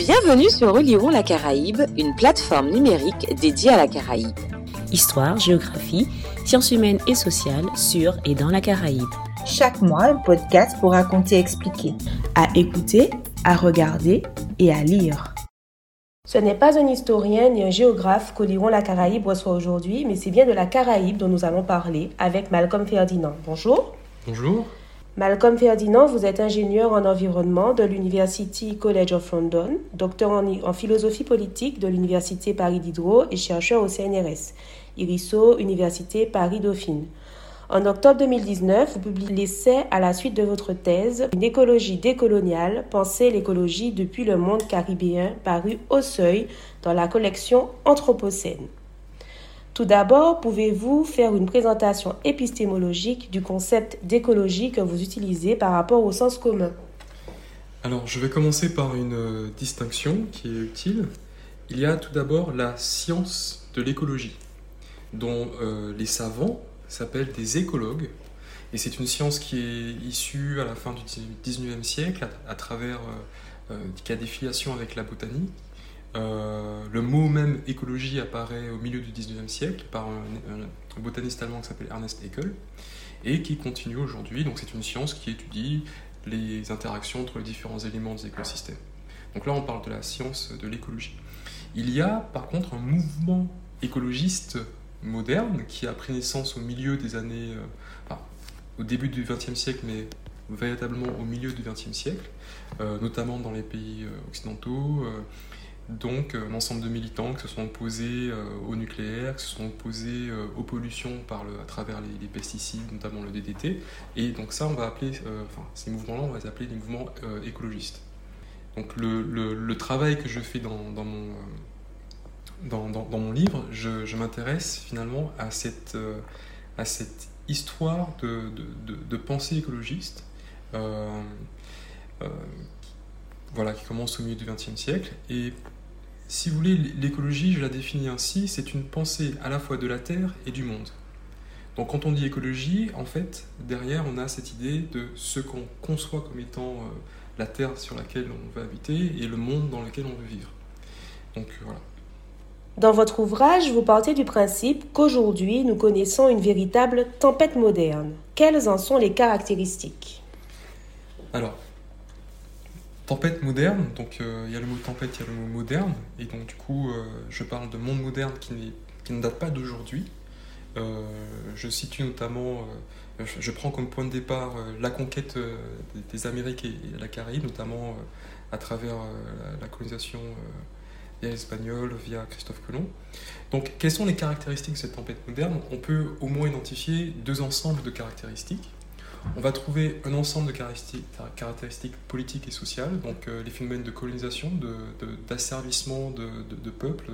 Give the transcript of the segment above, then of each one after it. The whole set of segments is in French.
Bienvenue sur Relirons la Caraïbe, une plateforme numérique dédiée à la Caraïbe. Histoire, géographie, sciences humaines et sociales sur et dans la Caraïbe. Chaque mois, un podcast pour raconter et expliquer. À écouter, à regarder et à lire. Ce n'est pas un historien ni un géographe qu'Oliron la Caraïbe reçoit aujourd'hui, mais c'est bien de la Caraïbe dont nous allons parler avec Malcolm Ferdinand. Bonjour. Bonjour. Malcolm Ferdinand, vous êtes ingénieur en environnement de l'University College of London, docteur en, philosophie politique de l'Université Paris Diderot et chercheur au CNRS, IRISO, Université Paris-Dauphine. En octobre 2019, vous publiez l'essai à la suite de votre thèse Une écologie décoloniale, penser l'écologie depuis le monde caribéen, paru au seuil dans la collection Anthropocène. Tout d'abord, pouvez-vous faire une présentation épistémologique du concept d'écologie que vous utilisez par rapport au sens commun? Alors, je vais commencer par une euh, distinction qui est utile. Il y a tout d'abord la science de l'écologie, dont euh, les savants s'appellent des écologues. Et c'est une science qui est issue à la fin du 19e siècle, à, travers, euh, qui a des filiations avec la botanique, euh, le mot même écologie apparaît au milieu du 19e siècle par un, botaniste allemand qui s'appelle Ernest Haeckel et qui continue aujourd'hui. Donc c'est une science qui étudie les interactions entre les différents éléments des écosystèmes. Donc là on parle de la science de l'écologie. Il y a par contre un mouvement écologiste moderne qui a pris naissance au milieu des années, euh, au début du XXe siècle, mais véritablement au milieu du XXe siècle, euh, notamment dans les pays occidentaux donc un ensemble de militants qui se sont opposés euh, au nucléaire, qui se sont opposés euh, aux pollutions par le, à travers les, pesticides, notamment le DDT. Et donc ça, on va appeler, euh, enfin ces mouvements-là, on va les appeler des mouvements écologistes. Donc le, le, travail que je fais dans, dans mon, dans, dans, mon livre, je, m'intéresse finalement à cette, à cette histoire de, de, de, pensée écologiste. voilà, qui commence au milieu du XXe siècle. Et si vous voulez, l'écologie, je la définis ainsi, c'est une pensée à la fois de la Terre et du monde. Donc quand on dit écologie, en fait, derrière, on a cette idée de ce qu'on conçoit comme étant euh, la Terre sur laquelle on veut habiter et le monde dans lequel on veut vivre. Donc voilà. Dans votre ouvrage, vous partez du principe qu'aujourd'hui, nous connaissons une véritable tempête moderne. Quelles en sont les caractéristiques? Alors, Tempête moderne, donc euh, il y a le mot tempête, il y a le mot moderne, et donc du coup euh, je parle de monde moderne qui, qui ne date pas d'aujourd'hui. Euh, je situe notamment, je prends comme point de départ la conquête des Amériques et la Caraïbe, notamment à travers la colonisation via l'espagnol, via Christophe Colomb. Donc quelles sont les caractéristiques de cette tempête moderne? On peut au moins identifier deux ensembles de caractéristiques on va trouver un ensemble de caractéristiques, politiques et sociales, donc euh, les phénomènes de colonisation, d'asservissement de, de, peuples,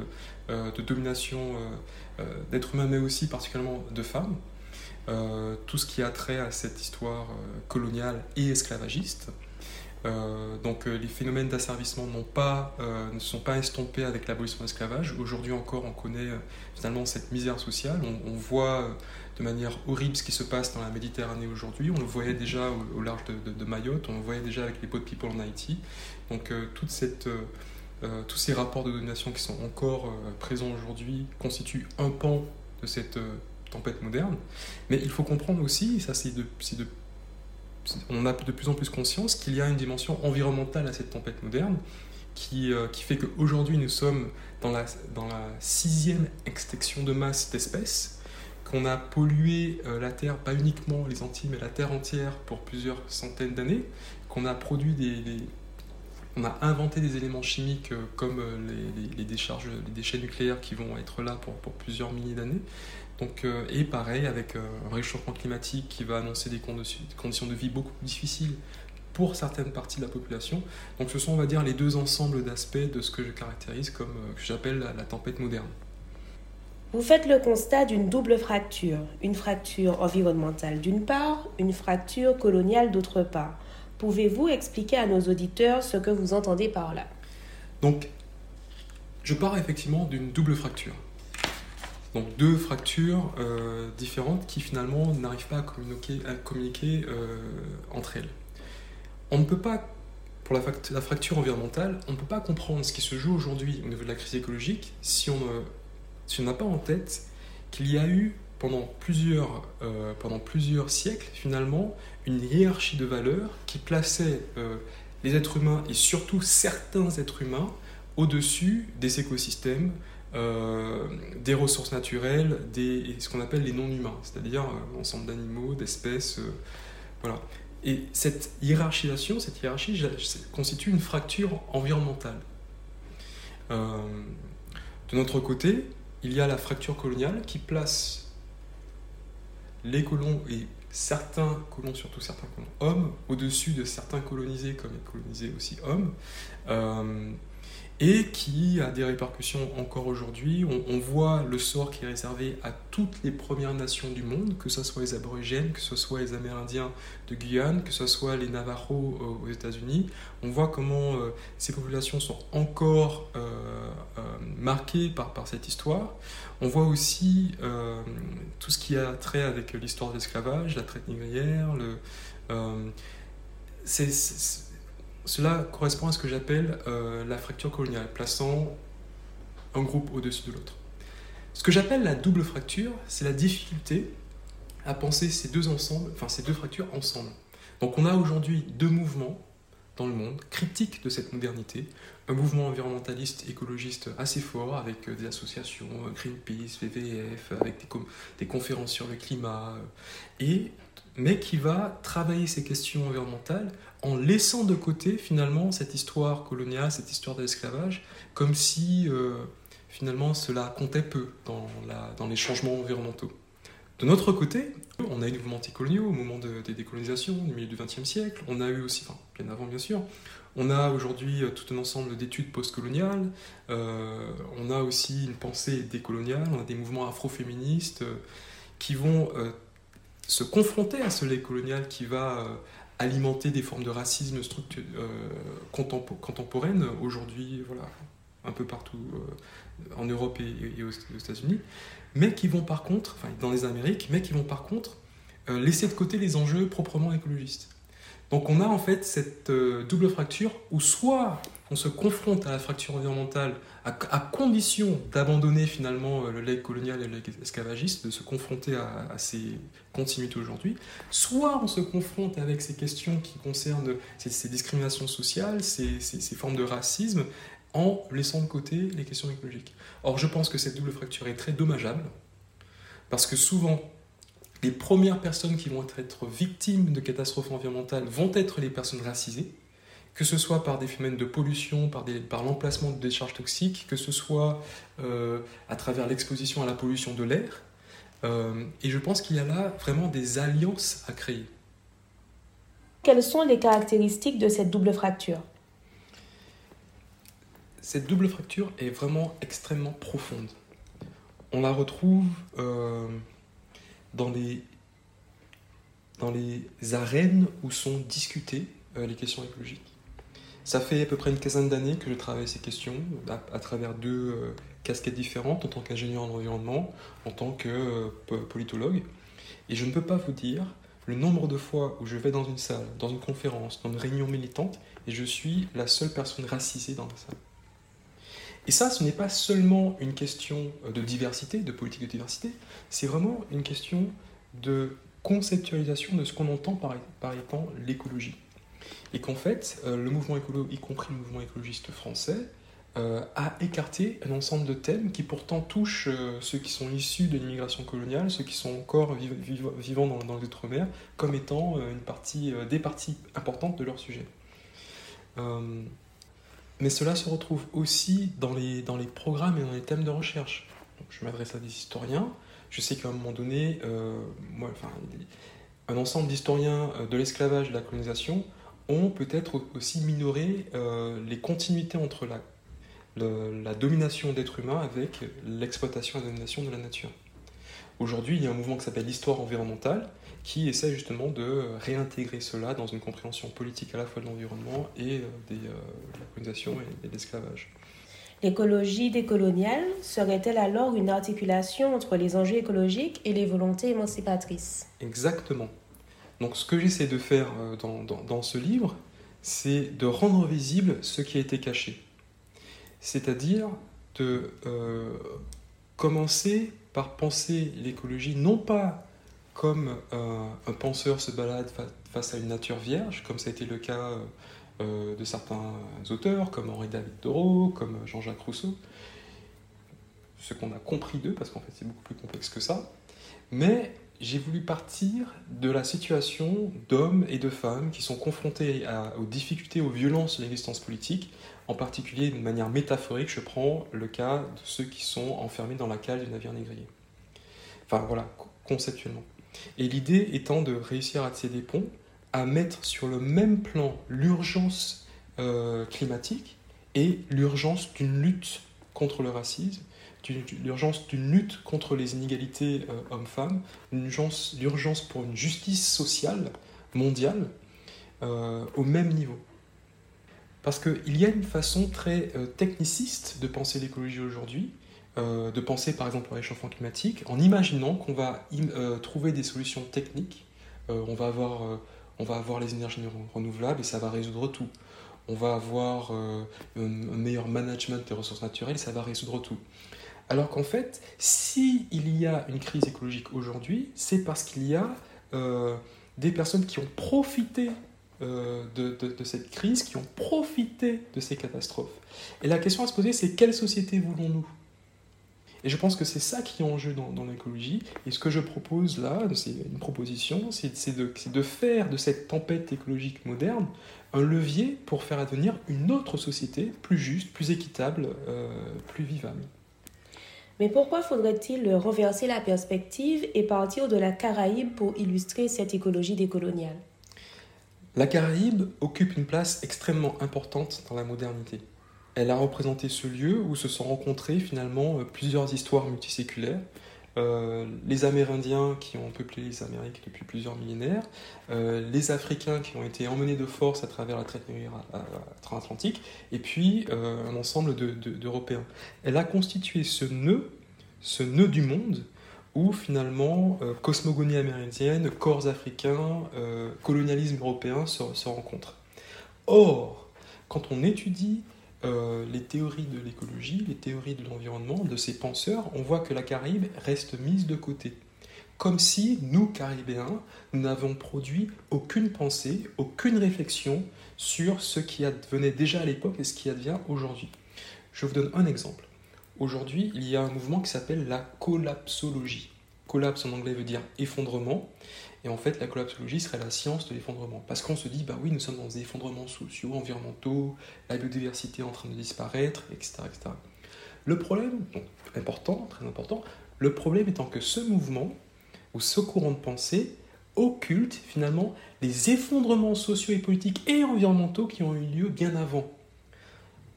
euh, de domination euh, d'êtres humains, mais aussi particulièrement de femmes. tout ce qui a trait à cette histoire coloniale et esclavagiste. donc les phénomènes d'asservissement ne sont pas estompés avec l'abolition de l'esclavage. Aujourd'hui encore, on connaît finalement cette misère sociale. On voit de manière horrible ce qui se passe dans la Méditerranée aujourd'hui. On le voyait déjà au, large de, Mayotte, on le voyait déjà avec les boat people en Haïti. Donc euh, toute cette, euh, euh, tous ces rapports de domination qui sont encore présents aujourd'hui constituent un pan de cette tempête moderne. Mais il faut comprendre aussi, ça c'est de, de, on a de plus en plus conscience qu'il y a une dimension environnementale à cette tempête moderne qui, qui fait qu'aujourd'hui nous sommes dans la, dans la sixième extinction de masse d'espèces qu'on a pollué euh, la Terre, pas uniquement les Antilles, mais la Terre entière pour plusieurs centaines d'années, qu'on a produit des, on a inventé des éléments chimiques euh, comme euh, les, décharges, les déchets nucléaires qui vont être là pour, plusieurs milliers d'années. Donc, et pareil, avec un réchauffement climatique qui va annoncer des conditions de vie beaucoup plus difficiles pour certaines parties de la population. Donc ce sont, on va dire, les deux ensembles d'aspects de ce que je caractérise comme, que j'appelle la tempête moderne. Vous faites le constat d'une double fracture, une fracture environnementale d'une part, une fracture coloniale d'autre part. Pouvez-vous expliquer à nos auditeurs ce que vous entendez par là? Donc, je pars effectivement d'une double fracture. Donc deux fractures euh, différentes qui finalement n'arrivent pas à communiquer, euh, entre elles. On ne peut pas pour la, la fracture environnementale, on ne peut pas comprendre ce qui se joue aujourd'hui au niveau de la crise écologique si on si n'a pas en tête qu'il y a eu pendant plusieurs, euh, pendant plusieurs siècles, finalement, une hiérarchie de valeurs qui plaçait euh, les êtres humains et surtout certains êtres humains au-dessus des écosystèmes, euh, des ressources naturelles, des, ce qu'on appelle les non-humains, c'est-à-dire l'ensemble d'animaux, d'espèces. voilà. Et cette hiérarchisation, cette hiérarchie constitue une fracture environnementale. de notre côté, il y a la fracture coloniale qui place les colons et certains colons, surtout certains colons hommes, au-dessus de certains colonisés comme les colonisés aussi hommes. Euh, et qui a des répercussions encore aujourd'hui. On, voit le sort qui est réservé à toutes les Premières Nations du monde, que ce soit les Aborigènes, que ce soit les Amérindiens de Guyane, que ce soit les Navajos euh, aux États-Unis. On voit comment euh, ces populations sont encore euh, marquées par, cette histoire. On voit aussi tout ce qui a trait avec l'histoire de l'esclavage, la traite négrière, cela correspond à ce que j'appelle euh, la fracture coloniale, plaçant un groupe au-dessus de l'autre. Ce que j'appelle la double fracture, c'est la difficulté à penser ces deux ensembles, enfin ces deux fractures ensemble. Donc on a aujourd'hui deux mouvements dans le monde critiques de cette modernité, un mouvement environnementaliste écologiste assez fort avec euh, des associations euh, Greenpeace, WWF, avec des, des conférences sur le climat, et mais qui va travailler ces questions environnementales en laissant de côté finalement cette histoire coloniale, cette histoire de l'esclavage, comme si euh, finalement cela comptait peu dans, les changements environnementaux. De notre côté, on a eu des mouvements anticoloniaux au moment des décolonisations, au milieu du XXe siècle. On a eu aussi, bien avant bien sûr, on a aujourd'hui euh, tout un ensemble d'études postcoloniales. Euh, on a aussi une pensée décoloniale. On a des mouvements afroféministes euh, qui vont se confronter à ce lait colonial qui va euh, alimenter des formes de racisme euh, contemporaines aujourd'hui, voilà, un peu partout euh, en Europe et, aux, États-Unis, mais qui vont par contre, enfin dans les Amériques, mais qui vont par contre laisser de côté les enjeux proprement écologistes. Donc on a en fait cette double fracture où soit on se confronte à la fracture environnementale à, condition d'abandonner finalement euh, le legs colonial et le legs esclavagiste, de se confronter à, ces continuités aujourd'hui, soit on se confronte avec ces questions qui concernent ces, discriminations sociales, ces, formes de racisme, en laissant de côté les questions écologiques. Or, je pense que cette double fracture est très dommageable, parce que souvent, les premières personnes qui vont être victimes de catastrophes environnementales vont être les personnes racisées, que ce soit par des phénomènes de pollution, par, par l'emplacement de décharges toxiques, que ce soit euh, à travers l'exposition à la pollution de l'air. Euh, et je pense qu'il y a là vraiment des alliances à créer. Quelles sont les caractéristiques de cette double fracture? Cette double fracture est vraiment extrêmement profonde. On la retrouve euh, dans, les, dans les arènes où sont discutées les questions écologiques. Ça fait à peu près une quinzaine d'années que je travaille ces questions à, travers deux euh, casquettes différentes, en tant qu'ingénieur en environnement, en tant que euh, politologue. Et je ne peux pas vous dire le nombre de fois où je vais dans une salle, dans une conférence, dans une réunion militante, et je suis la seule personne racisée dans la salle. Et ça, ce n'est pas seulement une question euh, de diversité, de politique de diversité, c'est vraiment une question de conceptualisation de ce qu'on entend par, par étant l'écologie et qu'en fait, euh, le mouvement écolo, y compris le mouvement écologiste français, euh, a écarté un ensemble de thèmes qui pourtant touchent euh, ceux qui sont issus de l'immigration coloniale, ceux qui sont encore vivant dans, les Outre-mer, comme étant une partie, des parties importantes de leur sujet. mais cela se retrouve aussi dans les, dans les programmes et dans les thèmes de recherche. je m'adresse à des historiens. Je sais qu'à un moment donné, un ensemble d'historiens de l'esclavage et de la colonisation ont peut-être aussi minoré euh, les continuités entre la, la domination d'êtres humains avec l'exploitation et la domination de la nature. Aujourd'hui, il y a un mouvement qui s'appelle l'histoire environnementale qui essaie justement de réintégrer cela dans une compréhension politique à la fois de l'environnement et euh, de euh, la colonisation et de l'esclavage. L'écologie décoloniale serait-elle alors une articulation entre les enjeux écologiques et les volontés émancipatrices? Exactement. Donc ce que j'essaie de faire euh, dans, ce livre, c'est de rendre visible ce qui a été caché. C'est-à-dire de euh, commencer par penser l'écologie non pas comme un penseur se balade face à une nature vierge, comme ça a été le cas euh, de certains auteurs, comme Henri David Thoreau, comme Jean-Jacques Rousseau, ce qu'on a compris d'eux, parce qu'en fait c'est beaucoup plus complexe que ça, mais j'ai voulu partir de la situation d'hommes et de femmes qui sont confrontés aux difficultés, aux violences de l'existence politique, en particulier d'une manière métaphorique, je prends le cas de ceux qui sont enfermés dans la cale du navire négrier. Enfin voilà, conceptuellement. Et l'idée étant de réussir à tisser des ponts, à mettre sur le même plan l'urgence euh, climatique et l'urgence d'une lutte contre le racisme, l'urgence d'une lutte contre les inégalités euh, hommes-femmes, l'urgence pour une justice sociale mondiale euh, au même niveau. Parce qu'il y a une façon très techniciste de penser l'écologie aujourd'hui, de penser par exemple au réchauffement climatique, en imaginant qu'on va trouver des solutions techniques. on va avoir on va avoir les énergies renouvelables et ça va résoudre tout. On va avoir euh, un meilleur management des ressources naturelles, ça va résoudre tout. Alors qu'en fait, s'il y a une crise écologique aujourd'hui, c'est parce qu'il y a euh, des personnes qui ont profité euh, de, cette crise, qui ont profité de ces catastrophes. Et la question à se poser, c'est quelle société voulons-nous? Et je pense que c'est ça qui est en jeu dans, l'écologie. Et ce que je propose là, c'est une proposition, c'est de, de, faire de cette tempête écologique moderne un levier pour faire advenir une autre société plus juste, plus équitable, euh, plus vivable. Mais pourquoi faudrait-il renverser la perspective et partir de la Caraïbe pour illustrer cette écologie décoloniale La Caraïbe occupe une place extrêmement importante dans la modernité elle a représenté ce lieu où se sont rencontrées finalement plusieurs histoires multiséculaires. Euh, les Amérindiens qui ont peuplé les Amériques depuis plusieurs millénaires, euh, les Africains qui ont été emmenés de force à travers la traite transatlantique, et puis un ensemble d'Européens. Elle a constitué ce nœud, ce nœud du monde, où finalement cosmogonie amérindienne, corps africains, colonialisme européen se rencontrent. Or, quand on étudie euh, les théories de l'écologie, les théories de l'environnement, de ces penseurs, on voit que la Caraïbe reste mise de côté. Comme si nous, Caribéens, n'avons produit aucune pensée, aucune réflexion sur ce qui advenait déjà à l'époque et ce qui advient aujourd'hui. Je vous donne un exemple. Aujourd'hui, il y a un mouvement qui s'appelle la collapsologie. Collapse en anglais veut dire effondrement. Et en fait, la collapsologie serait la science de l'effondrement. Parce qu'on se dit, bah oui, nous sommes dans des effondrements sociaux, environnementaux, la biodiversité est en train de disparaître, etc. etc. Le problème, donc important, très important, le problème étant que ce mouvement, ou ce courant de pensée, occulte finalement les effondrements sociaux et politiques et environnementaux qui ont eu lieu bien avant,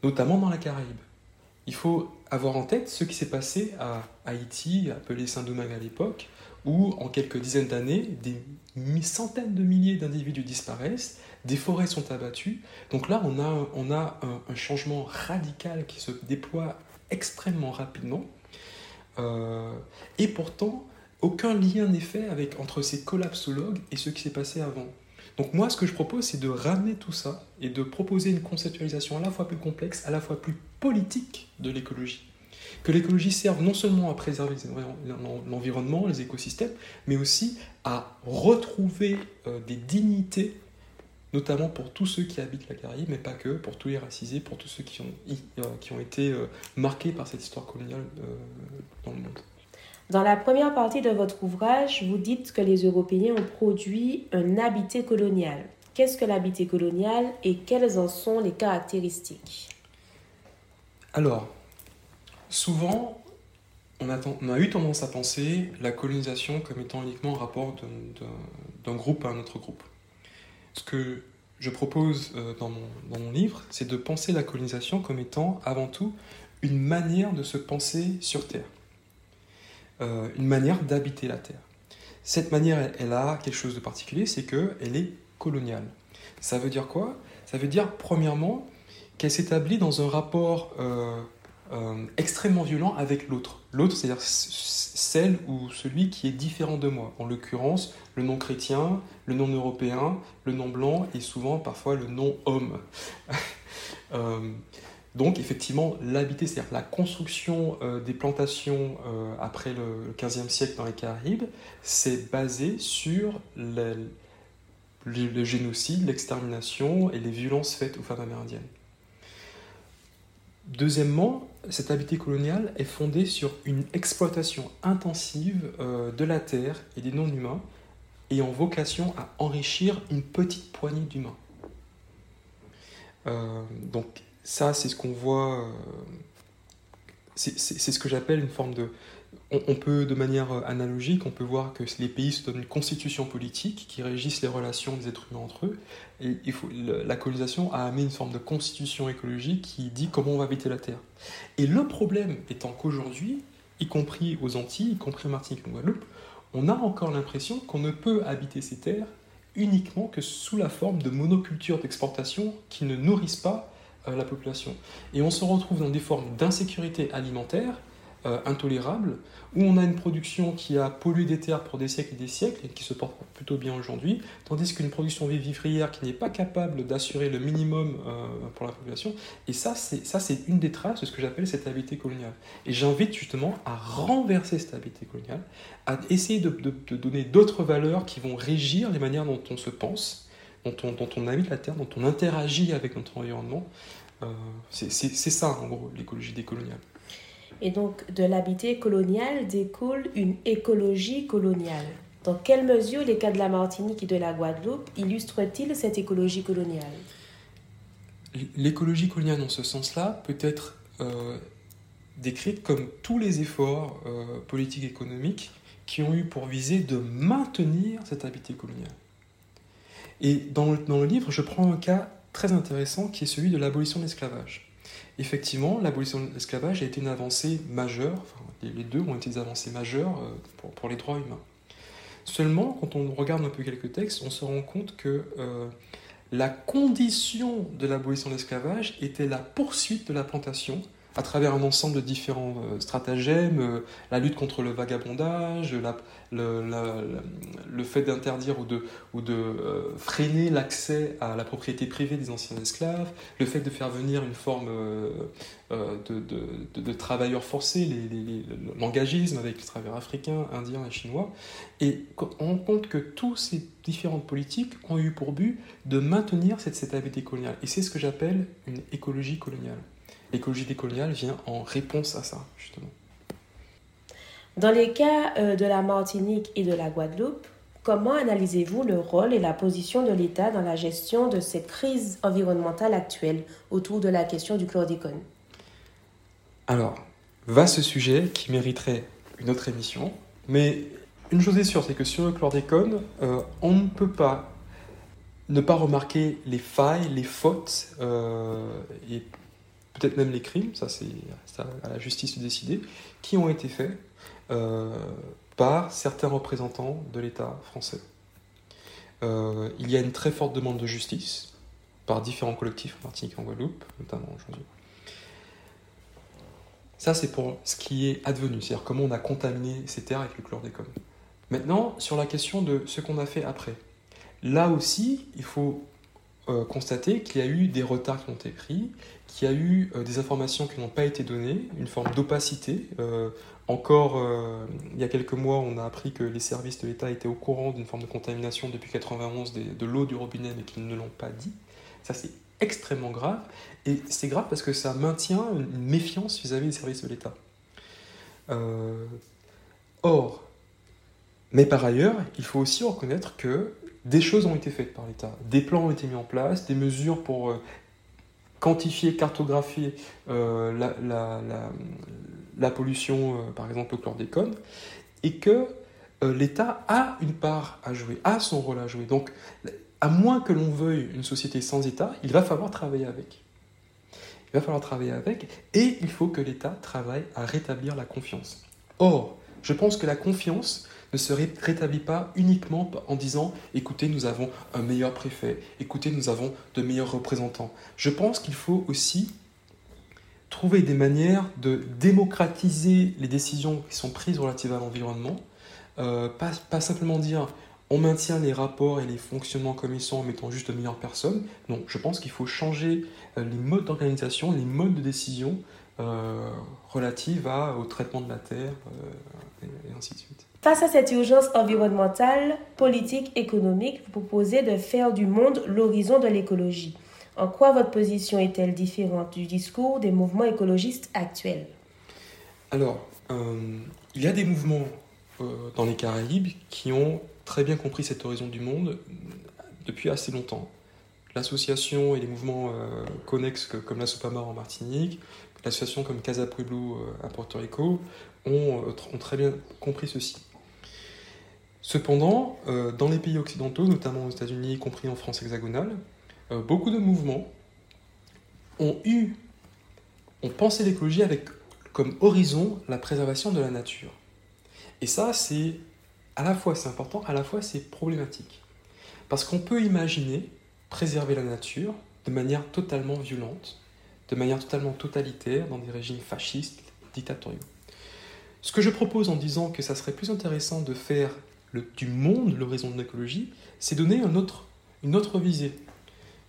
notamment dans la Caraïbe. Il faut avoir en tête ce qui s'est passé à Haïti, appelé Saint-Domingue à l'époque, où en quelques dizaines d'années, des centaines de milliers d'individus disparaissent, des forêts sont abattues. Donc là, on a, un, changement radical qui se déploie extrêmement rapidement. Euh, et pourtant, aucun lien n'est fait entre ces collapsologues et ce qui s'est passé avant. Donc moi, ce que je propose, c'est de ramener tout ça et de proposer une conceptualisation à la fois plus complexe, à la fois plus politique de l'écologie que l'écologie serve non seulement à préserver l'environnement, les écosystèmes, mais aussi à retrouver euh, des dignités, notamment pour tous ceux qui habitent la Caraïbe, mais pas que, pour tous les racisés, pour tous ceux qui ont, euh, qui ont été euh, marqués par cette histoire coloniale dans le monde. Dans la première partie de votre ouvrage, vous dites que les Européens ont produit un habité colonial. Qu'est-ce que l'habité colonial et quelles en sont les caractéristiques? Alors, Souvent, on a, eu tendance à penser la colonisation comme étant uniquement un rapport d'un groupe à un autre groupe. Ce que je propose euh, dans mon, livre, c'est de penser la colonisation comme étant avant tout une manière de se penser sur Terre, euh, une manière d'habiter la Terre. Cette manière, elle, a quelque chose de particulier, c'est qu'elle est coloniale. Ça veut dire quoi? Ça veut dire, premièrement, qu'elle s'établit dans un rapport euh, euh, extrêmement violent avec l'autre. L'autre, c'est-à-dire celle ou celui qui est différent de moi. En l'occurrence, le non chrétien, le non européen, le non blanc et souvent parfois le non homme. Euh, donc effectivement, l'habité, c'est-à-dire la construction euh, des plantations après le, 15e siècle dans les Caraïbes, c'est basé sur le, le génocide, l'extermination et les violences faites aux femmes amérindiennes. Deuxièmement, cette habité coloniale est fondée sur une exploitation intensive euh, de la terre et des non-humains ayant vocation à enrichir une petite poignée d'humains. Euh, donc ça, c'est ce qu'on voit, euh, c'est ce que j'appelle une forme de on, peut, de manière euh, analogique, on peut voir que les pays se donnent une constitution politique qui régisse les relations des êtres humains entre eux. Et il faut, la colonisation a amené une forme de constitution écologique qui dit comment on va habiter la Terre. Et le problème étant qu'aujourd'hui, y compris aux Antilles, y compris en Martinique et en Guadeloupe, on a encore l'impression qu'on ne peut habiter ces terres uniquement que sous la forme de monocultures d'exportation qui ne nourrissent pas euh, la population. Et on se retrouve dans des formes d'insécurité alimentaire euh, intolérable, où on a une production qui a pollué des terres pour des siècles et des siècles et qui se porte plutôt bien aujourd'hui, tandis qu'une production vivrière qui n'est pas capable d'assurer le minimum euh, pour la population. Et ça, c'est une des traces de ce que j'appelle cette stabilité coloniale. Et j'invite justement à renverser cette stabilité coloniale, à essayer de, donner d'autres valeurs qui vont régir les manières dont on se pense, dont on, dont on habite la terre, dont on interagit avec notre environnement. Euh, c'est ça, en gros, l'écologie décoloniale. Et donc, de l'habité colonial découle une écologie coloniale. Dans quelle mesure les cas de la Martinique et de la Guadeloupe illustrent-ils cette écologie coloniale? L'écologie coloniale, dans ce sens-là, peut être euh, décrite comme tous les efforts euh, politiques et économiques qui ont eu pour visée de maintenir cette habité coloniale. Et dans dans le livre, je prends un cas très intéressant qui est celui de l'abolition de l'esclavage effectivement, l'abolition de l'esclavage a été une avancée majeure, enfin, les deux ont été des avancées majeures euh, pour, les droits humains. Seulement, quand on regarde un peu quelques textes, on se rend compte que euh, la condition de l'abolition de l'esclavage était la poursuite de la plantation à travers un ensemble de différents euh, stratagèmes, euh, la lutte contre le vagabondage, le, fait d'interdire ou de, euh, freiner l'accès à la propriété privée des anciens esclaves, le fait de faire venir une forme de, travailleurs forcés, l'engagisme avec les travailleurs africains, indiens et chinois. Et on compte que toutes ces différentes politiques ont eu pour but de maintenir cette stabilité coloniale. Et c'est ce que j'appelle une écologie coloniale l'écologie décoloniale vient en réponse à ça, justement. Dans les cas euh, de la Martinique et de la Guadeloupe, comment analysez-vous le rôle et la position de l'État dans la gestion de cette crise environnementale actuelle autour de la question du chlordécone? Alors, va ce sujet qui mériterait une autre émission, mais une chose est sûre, c'est que sur le chlordécone, euh, on ne peut pas ne pas remarquer les failles, les fautes euh, et peut-être même les crimes, ça c'est à la justice de décider, qui ont été faits euh, par certains représentants de l'État français. Euh, il y a une très forte demande de justice par différents collectifs en Martinique et en Guadeloupe, notamment aujourd'hui. Ça, c'est pour ce qui est advenu, c'est-à-dire comment on a contaminé ces terres avec le chlordécone. Maintenant, sur la question de ce qu'on a fait après. Là aussi, il faut euh, constater qu'il y a eu des retards qui ont été pris, qu'il y a eu euh, des informations qui n'ont pas été données, une forme d'opacité. Euh, encore il y a quelques mois, on a appris que les services de l'État étaient au courant d'une forme de contamination depuis 91 de, l'eau du robinet, mais qu'ils ne l'ont pas dit. Ça, c'est extrêmement grave. Et c'est grave parce que ça maintient une méfiance vis-à-vis des services de l'État. or, mais par ailleurs, il faut aussi reconnaître que des choses ont été faites par l'État, des plans ont été mis en place, des mesures pour euh, quantifier, cartographier euh, la, pollution, euh, par exemple au chlordécone, et que l'État a une part à jouer, a son rôle à jouer. Donc, à moins que l'on veuille une société sans État, il va falloir travailler avec. Il va falloir travailler avec, et il faut que l'État travaille à rétablir la confiance. Or, je pense que la confiance, ne se rétablit pas uniquement en disant écoutez, nous avons un meilleur préfet, écoutez, nous avons de meilleurs représentants. Je pense qu'il faut aussi trouver des manières de démocratiser les décisions qui sont prises relatives à l'environnement, euh, pas, pas, simplement dire on maintient les rapports et les fonctionnements comme ils sont en mettant juste de meilleures personnes. Non, je pense qu'il faut changer euh, les modes d'organisation, les modes de décision euh, relatifs à, au traitement de la terre et, et ainsi de suite. Face à cette urgence environnementale, politique, économique, vous proposez de faire du monde l'horizon de l'écologie. En quoi votre position est-elle différente du discours des mouvements écologistes actuels? Alors, euh, il y a des mouvements euh, dans les Caraïbes qui ont très bien compris cet horizon du monde depuis assez longtemps. L'association et les mouvements euh, connexes comme la Sopamar en Martinique, l'association comme Casa Pueblo à Porto Rico ont, très bien compris ceci. Cependant, euh, dans les pays occidentaux, notamment aux États-Unis, y compris en France hexagonale, euh, beaucoup de mouvements ont eu, ont pensé l'écologie avec comme horizon la préservation de la nature. Et ça, c'est à la fois c'est important, à la fois c'est problématique. Parce qu'on peut imaginer préserver la nature de manière totalement violente, de manière totalement totalitaire dans des régimes fascistes, dictatoriaux. Ce que je propose en disant que ça serait plus intéressant de faire du monde l'horizon de l'écologie, c'est donner une autre visée.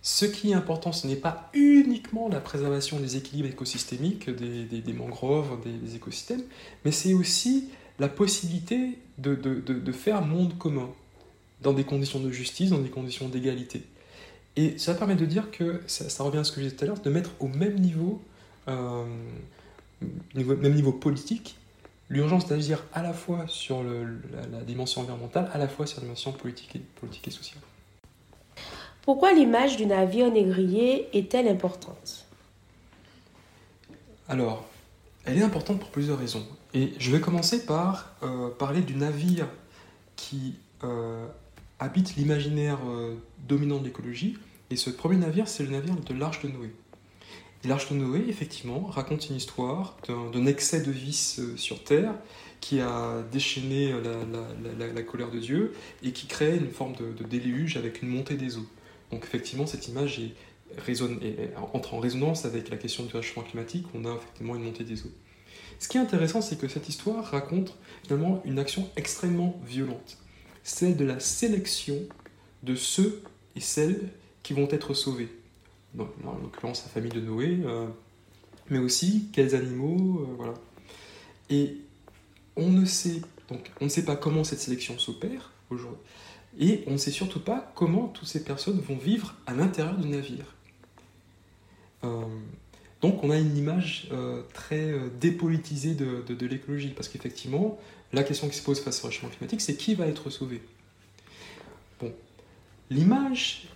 Ce qui est important, ce n'est pas uniquement la préservation des équilibres écosystémiques, des, mangroves, des, écosystèmes, mais c'est aussi la possibilité de, de, de, faire monde commun, dans des conditions de justice, dans des conditions d'égalité. Et ça permet de dire que, ça, revient à ce que je disais tout à l'heure, de mettre au même niveau, euh, même niveau politique, l'urgence d'agir à la fois sur le, la, la, dimension environnementale, à la fois sur la dimension politique et, politique et sociale. Pourquoi l'image du navire négrier est-elle importante? Alors, elle est importante pour plusieurs raisons. Et je vais commencer par euh, parler du navire qui euh, habite l'imaginaire euh, dominant de l'écologie. Et ce premier navire, c'est le navire de l'Arche de Noé. L'Arche de Noé, effectivement, raconte une histoire d'un excès de vice euh, sur Terre qui a déchaîné la, la, colère de Dieu et qui crée une forme de, déluge avec une montée des eaux. Donc effectivement, cette image entre en résonance avec la question du réchauffement climatique, on a effectivement une montée des eaux. Ce qui est intéressant, c'est que cette histoire raconte finalement une action extrêmement violente, celle de la sélection de ceux et celles qui vont être sauvés. Donc, en l'occurrence, la famille de Noé, euh, mais aussi quels animaux, euh, voilà. Et on ne sait donc on ne sait pas comment cette sélection s'opère aujourd'hui, et on ne sait surtout pas comment toutes ces personnes vont vivre à l'intérieur du navire. Euh, donc on a une image très dépolitisée de, de, de l'écologie, parce qu'effectivement, la question qui se pose face au réchauffement climatique, c'est qui va être sauvé? Bon, l'image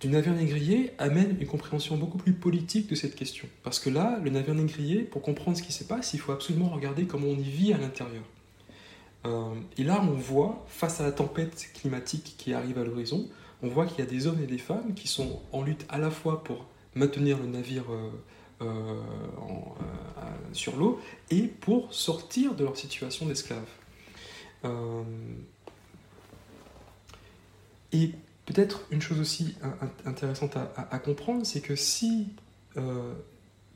du navire négrier amène une compréhension beaucoup plus politique de cette question. Parce que là, le navire négrier, pour comprendre ce qui se passe, il faut absolument regarder comment on y vit à l'intérieur. Euh, et là, on voit, face à la tempête climatique qui arrive à l'horizon, on voit qu'il y a des hommes et des femmes qui sont en lutte à la fois pour maintenir le navire euh, euh, sur l'eau et pour sortir de leur situation d'esclave. Peut-être une chose aussi intéressante à, comprendre, c'est que si euh,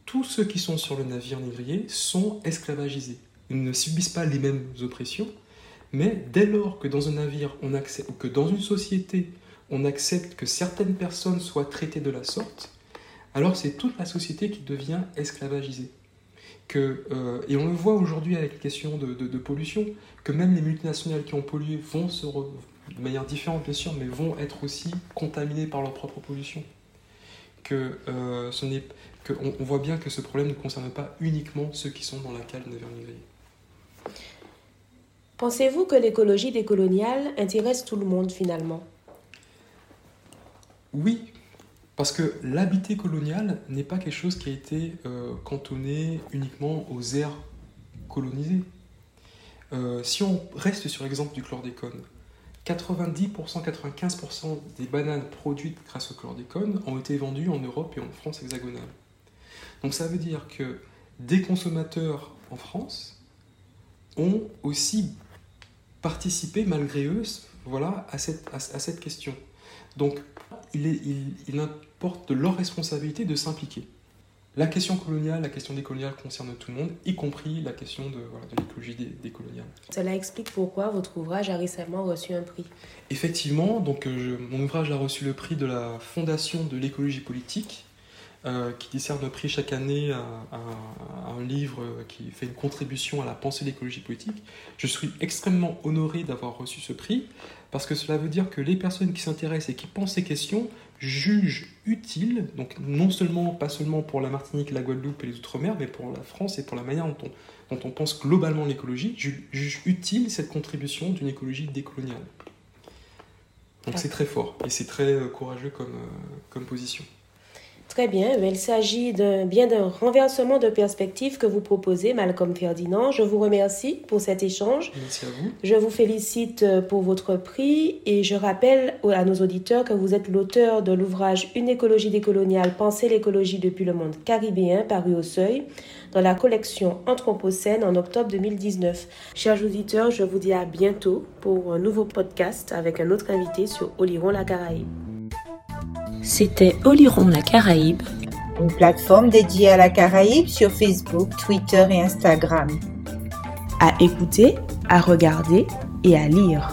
tous ceux qui sont sur le navire négrier sont esclavagisés, ils ne subissent pas les mêmes oppressions, mais dès lors que dans un navire on accepte, ou que dans une société on accepte que certaines personnes soient traitées de la sorte, alors c'est toute la société qui devient esclavagisée. Euh, et on le voit aujourd'hui avec les questions de, de, de, pollution, que même les multinationales qui ont pollué vont se, re, de manière différente bien sûr, mais vont être aussi contaminées par leur propre pollution. Que euh, ce n'est, que on, on, voit bien que ce problème ne concerne pas uniquement ceux qui sont dans la cale de Vernigrier. Pensez-vous que l'écologie décoloniale intéresse tout le monde finalement? Oui, parce que l'habité colonial n'est pas quelque chose qui a été euh, cantonné uniquement aux aires colonisées. Euh, si on reste sur l'exemple du chlordécone, 90%, 95% des bananes produites grâce au chlordécone ont été vendues en Europe et en France hexagonale. Donc ça veut dire que des consommateurs en France ont aussi participé malgré eux voilà, à, cette, question. Donc il, importe de leur responsabilité de s'impliquer. La question coloniale, la question décoloniale concerne tout le monde, y compris la question de, voilà, de l'écologie décoloniale. Cela explique pourquoi votre ouvrage a récemment reçu un prix. Effectivement, donc euh, mon ouvrage a reçu le prix de la Fondation de l'écologie politique, euh, qui décerne le prix chaque année à, un livre qui fait une contribution à la pensée de l'écologie politique. Je suis extrêmement honoré d'avoir reçu ce prix parce que cela veut dire que les personnes qui s'intéressent et qui pensent ces questions jugent utile, donc non seulement, pas seulement pour la Martinique, la Guadeloupe et les Outre-mer, mais pour la France et pour la manière dont on, dont on pense globalement l'écologie, jugent utile cette contribution d'une écologie décoloniale. Donc c'est très fort et c'est très euh, courageux comme, euh, comme position. Très bien, il s'agit bien d'un renversement de perspective que vous proposez, Malcolm Ferdinand. Je vous remercie pour cet échange. Merci à vous. Je vous félicite euh, pour votre prix et je rappelle à nos auditeurs que vous êtes l'auteur de l'ouvrage Une écologie décoloniale, penser l'écologie depuis le monde caribéen, paru au seuil, dans la collection Anthropocène en octobre 2019. Chers auditeurs, je vous dis à bientôt pour un nouveau podcast avec un autre invité sur Oliron la Caraïbe. C'était Oliron la Caraïbe, une plateforme dédiée à la Caraïbe sur Facebook, Twitter et Instagram. À écouter, à regarder et à lire.